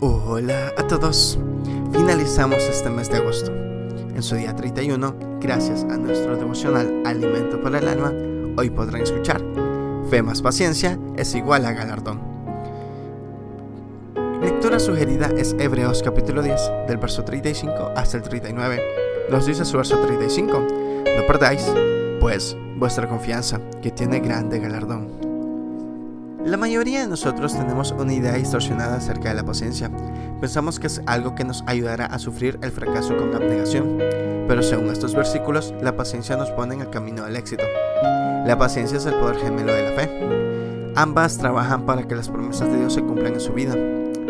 Hola a todos. Finalizamos este mes de agosto. En su día 31, gracias a nuestro devocional Alimento para el Alma, hoy podrán escuchar Fe más paciencia es igual a galardón. Lectura sugerida es Hebreos capítulo 10, del verso 35 hasta el 39. Nos dice su verso 35, no perdáis, pues, vuestra confianza, que tiene grande galardón. La mayoría de nosotros tenemos una idea distorsionada acerca de la paciencia. Pensamos que es algo que nos ayudará a sufrir el fracaso con abnegación, pero según estos versículos, la paciencia nos pone en el camino del éxito. La paciencia es el poder gemelo de la fe. Ambas trabajan para que las promesas de Dios se cumplan en su vida.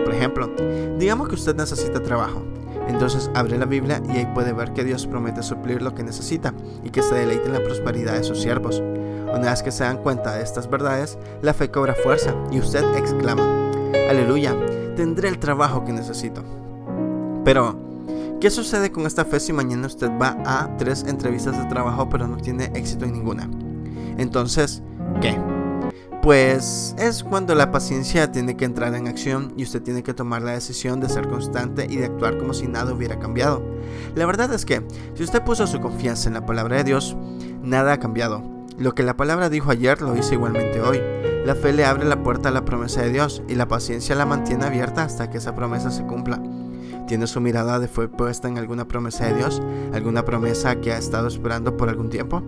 Por ejemplo, digamos que usted necesita trabajo. Entonces abre la Biblia y ahí puede ver que Dios promete suplir lo que necesita y que se deleite en la prosperidad de sus siervos. Una vez que se dan cuenta de estas verdades, la fe cobra fuerza y usted exclama, aleluya, tendré el trabajo que necesito. Pero, ¿qué sucede con esta fe si mañana usted va a tres entrevistas de trabajo pero no tiene éxito en ninguna? Entonces, ¿qué? Pues es cuando la paciencia tiene que entrar en acción y usted tiene que tomar la decisión de ser constante y de actuar como si nada hubiera cambiado. La verdad es que, si usted puso su confianza en la palabra de Dios, nada ha cambiado. Lo que la palabra dijo ayer lo dice igualmente hoy. La fe le abre la puerta a la promesa de Dios y la paciencia la mantiene abierta hasta que esa promesa se cumpla. ¿Tiene su mirada de fe puesta en alguna promesa de Dios? ¿Alguna promesa que ha estado esperando por algún tiempo?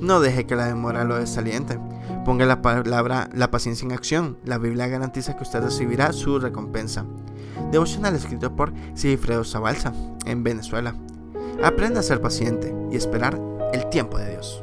No deje que la demora lo desaliente. Ponga la palabra, la paciencia en acción. La Biblia garantiza que usted recibirá su recompensa. Devocional escrito por Sigfredo Zabalza, en Venezuela. Aprenda a ser paciente y esperar el tiempo de Dios.